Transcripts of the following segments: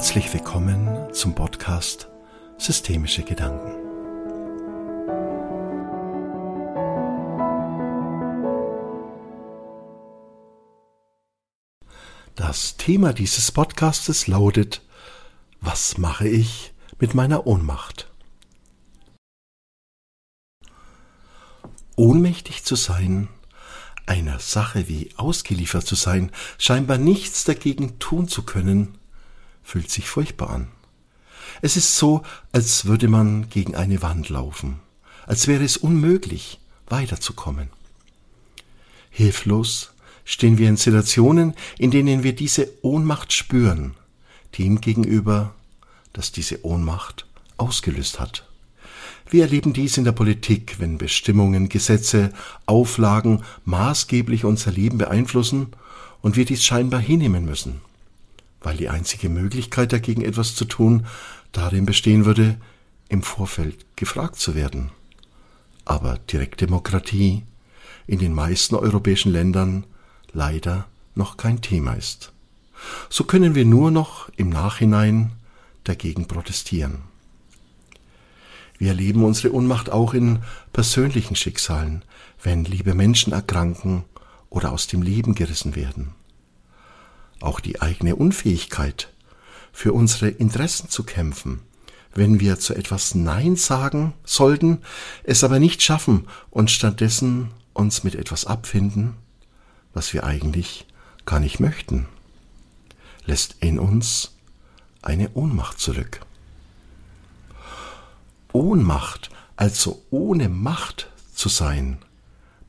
Herzlich willkommen zum Podcast Systemische Gedanken. Das Thema dieses Podcastes lautet Was mache ich mit meiner Ohnmacht? Ohnmächtig zu sein, einer Sache wie ausgeliefert zu sein, scheinbar nichts dagegen tun zu können, fühlt sich furchtbar an. Es ist so, als würde man gegen eine Wand laufen, als wäre es unmöglich, weiterzukommen. Hilflos stehen wir in Situationen, in denen wir diese Ohnmacht spüren, dem gegenüber, das diese Ohnmacht ausgelöst hat. Wir erleben dies in der Politik, wenn Bestimmungen, Gesetze, Auflagen maßgeblich unser Leben beeinflussen und wir dies scheinbar hinnehmen müssen weil die einzige Möglichkeit dagegen etwas zu tun darin bestehen würde, im Vorfeld gefragt zu werden. Aber Direktdemokratie in den meisten europäischen Ländern leider noch kein Thema ist. So können wir nur noch im Nachhinein dagegen protestieren. Wir erleben unsere Unmacht auch in persönlichen Schicksalen, wenn liebe Menschen erkranken oder aus dem Leben gerissen werden auch die eigene Unfähigkeit, für unsere Interessen zu kämpfen, wenn wir zu etwas Nein sagen sollten, es aber nicht schaffen und stattdessen uns mit etwas abfinden, was wir eigentlich gar nicht möchten, lässt in uns eine Ohnmacht zurück. Ohnmacht, also ohne Macht zu sein,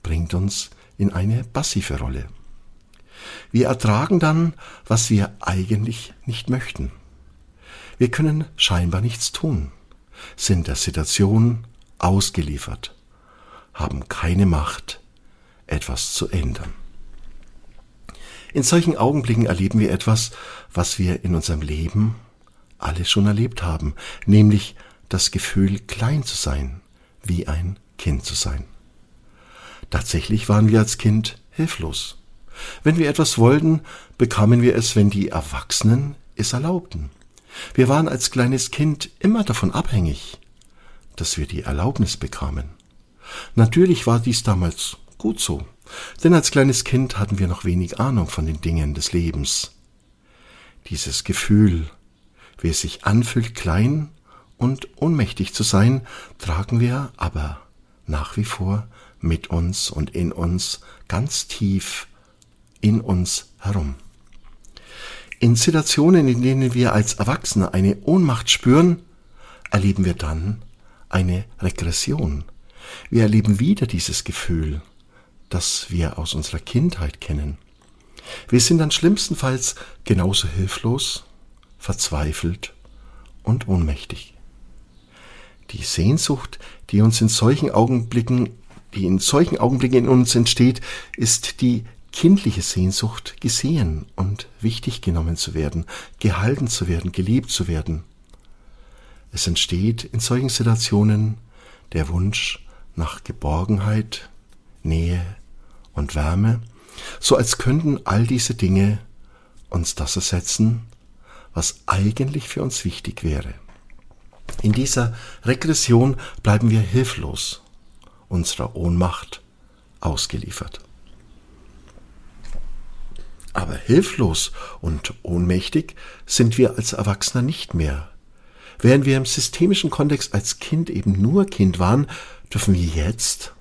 bringt uns in eine passive Rolle. Wir ertragen dann, was wir eigentlich nicht möchten. Wir können scheinbar nichts tun, sind der Situation ausgeliefert, haben keine Macht, etwas zu ändern. In solchen Augenblicken erleben wir etwas, was wir in unserem Leben alle schon erlebt haben, nämlich das Gefühl, klein zu sein, wie ein Kind zu sein. Tatsächlich waren wir als Kind hilflos. Wenn wir etwas wollten, bekamen wir es, wenn die Erwachsenen es erlaubten. Wir waren als kleines Kind immer davon abhängig, dass wir die Erlaubnis bekamen. Natürlich war dies damals gut so, denn als kleines Kind hatten wir noch wenig Ahnung von den Dingen des Lebens. Dieses Gefühl, wie es sich anfühlt, klein und ohnmächtig zu sein, tragen wir aber nach wie vor mit uns und in uns ganz tief in uns herum. In Situationen, in denen wir als Erwachsene eine Ohnmacht spüren, erleben wir dann eine Regression. Wir erleben wieder dieses Gefühl, das wir aus unserer Kindheit kennen. Wir sind dann schlimmstenfalls genauso hilflos, verzweifelt und ohnmächtig. Die Sehnsucht, die uns in solchen Augenblicken, die in solchen Augenblicken in uns entsteht, ist die kindliche Sehnsucht, gesehen und wichtig genommen zu werden, gehalten zu werden, geliebt zu werden. Es entsteht in solchen Situationen der Wunsch nach Geborgenheit, Nähe und Wärme, so als könnten all diese Dinge uns das ersetzen, was eigentlich für uns wichtig wäre. In dieser Regression bleiben wir hilflos, unserer Ohnmacht ausgeliefert. Aber hilflos und ohnmächtig sind wir als Erwachsener nicht mehr. Während wir im systemischen Kontext als Kind eben nur Kind waren, dürfen wir jetzt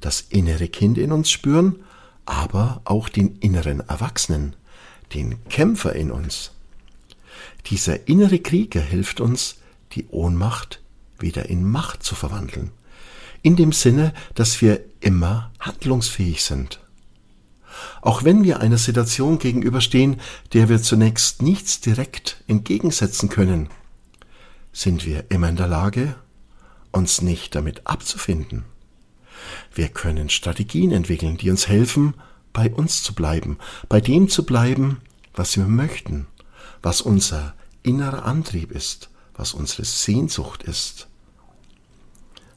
das innere Kind in uns spüren, aber auch den inneren Erwachsenen, den Kämpfer in uns. Dieser innere Krieger hilft uns, die Ohnmacht wieder in Macht zu verwandeln, in dem Sinne, dass wir immer handlungsfähig sind. Auch wenn wir einer Situation gegenüberstehen, der wir zunächst nichts direkt entgegensetzen können, sind wir immer in der Lage, uns nicht damit abzufinden. Wir können Strategien entwickeln, die uns helfen, bei uns zu bleiben, bei dem zu bleiben, was wir möchten, was unser innerer Antrieb ist, was unsere Sehnsucht ist.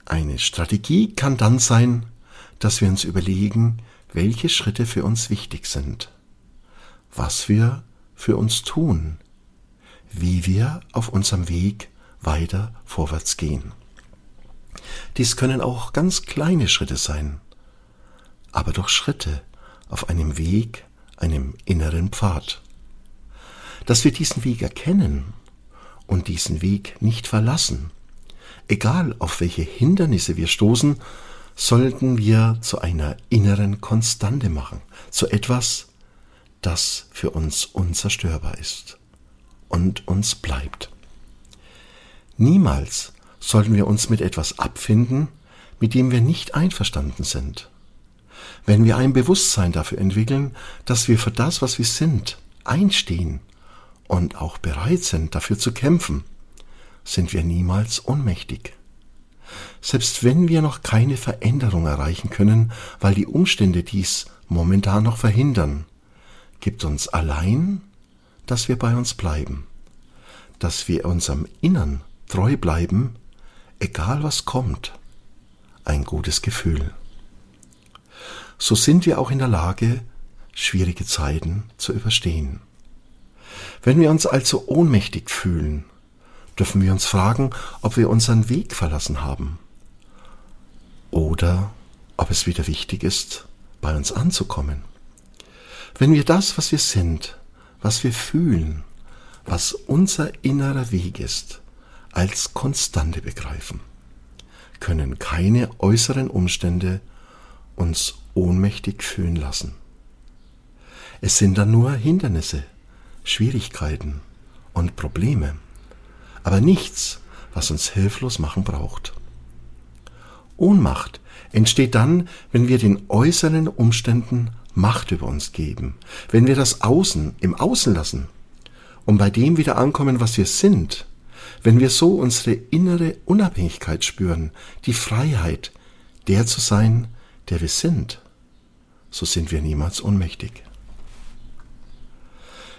Eine Strategie kann dann sein, dass wir uns überlegen, welche Schritte für uns wichtig sind, was wir für uns tun, wie wir auf unserem Weg weiter vorwärts gehen. Dies können auch ganz kleine Schritte sein, aber doch Schritte auf einem Weg, einem inneren Pfad. Dass wir diesen Weg erkennen und diesen Weg nicht verlassen, egal auf welche Hindernisse wir stoßen, sollten wir zu einer inneren Konstante machen, zu etwas, das für uns unzerstörbar ist und uns bleibt. Niemals sollten wir uns mit etwas abfinden, mit dem wir nicht einverstanden sind. Wenn wir ein Bewusstsein dafür entwickeln, dass wir für das, was wir sind, einstehen und auch bereit sind, dafür zu kämpfen, sind wir niemals ohnmächtig. Selbst wenn wir noch keine Veränderung erreichen können, weil die Umstände dies momentan noch verhindern, gibt uns allein, dass wir bei uns bleiben, dass wir unserem Innern treu bleiben, egal was kommt, ein gutes Gefühl. So sind wir auch in der Lage, schwierige Zeiten zu überstehen. Wenn wir uns also ohnmächtig fühlen, dürfen wir uns fragen, ob wir unseren Weg verlassen haben oder ob es wieder wichtig ist, bei uns anzukommen. Wenn wir das, was wir sind, was wir fühlen, was unser innerer Weg ist, als Konstante begreifen, können keine äußeren Umstände uns ohnmächtig fühlen lassen. Es sind dann nur Hindernisse, Schwierigkeiten und Probleme, aber nichts, was uns hilflos machen braucht. Ohnmacht entsteht dann, wenn wir den äußeren Umständen Macht über uns geben, wenn wir das Außen im Außen lassen und bei dem wieder ankommen, was wir sind, wenn wir so unsere innere Unabhängigkeit spüren, die Freiheit, der zu sein, der wir sind, so sind wir niemals ohnmächtig.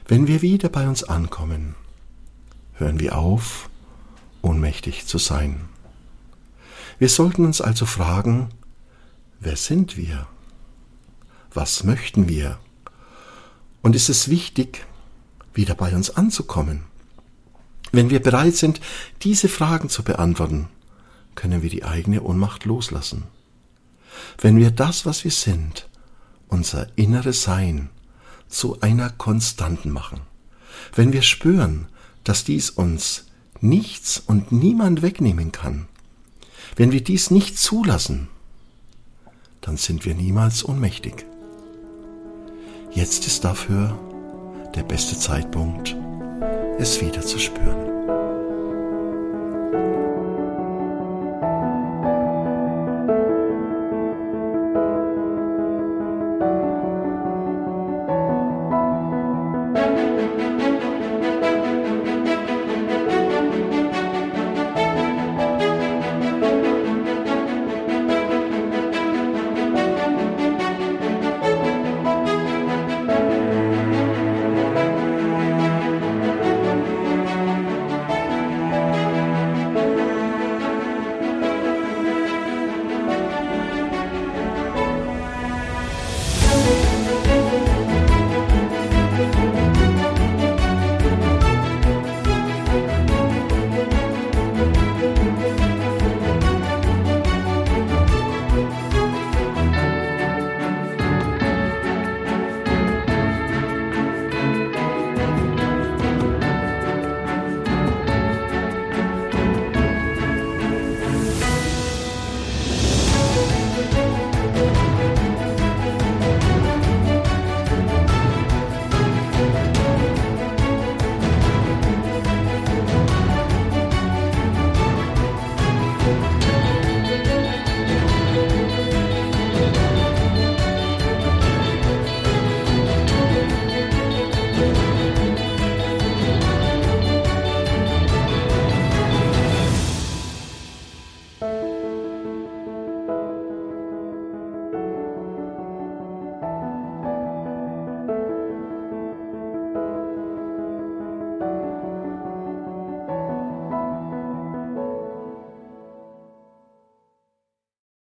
Wenn wir wieder bei uns ankommen, hören wir auf, ohnmächtig zu sein. Wir sollten uns also fragen, wer sind wir? Was möchten wir? Und ist es wichtig, wieder bei uns anzukommen? Wenn wir bereit sind, diese Fragen zu beantworten, können wir die eigene Ohnmacht loslassen. Wenn wir das, was wir sind, unser inneres Sein, zu einer Konstanten machen, wenn wir spüren, dass dies uns nichts und niemand wegnehmen kann, wenn wir dies nicht zulassen, dann sind wir niemals ohnmächtig. Jetzt ist dafür der beste Zeitpunkt, es wieder zu spüren.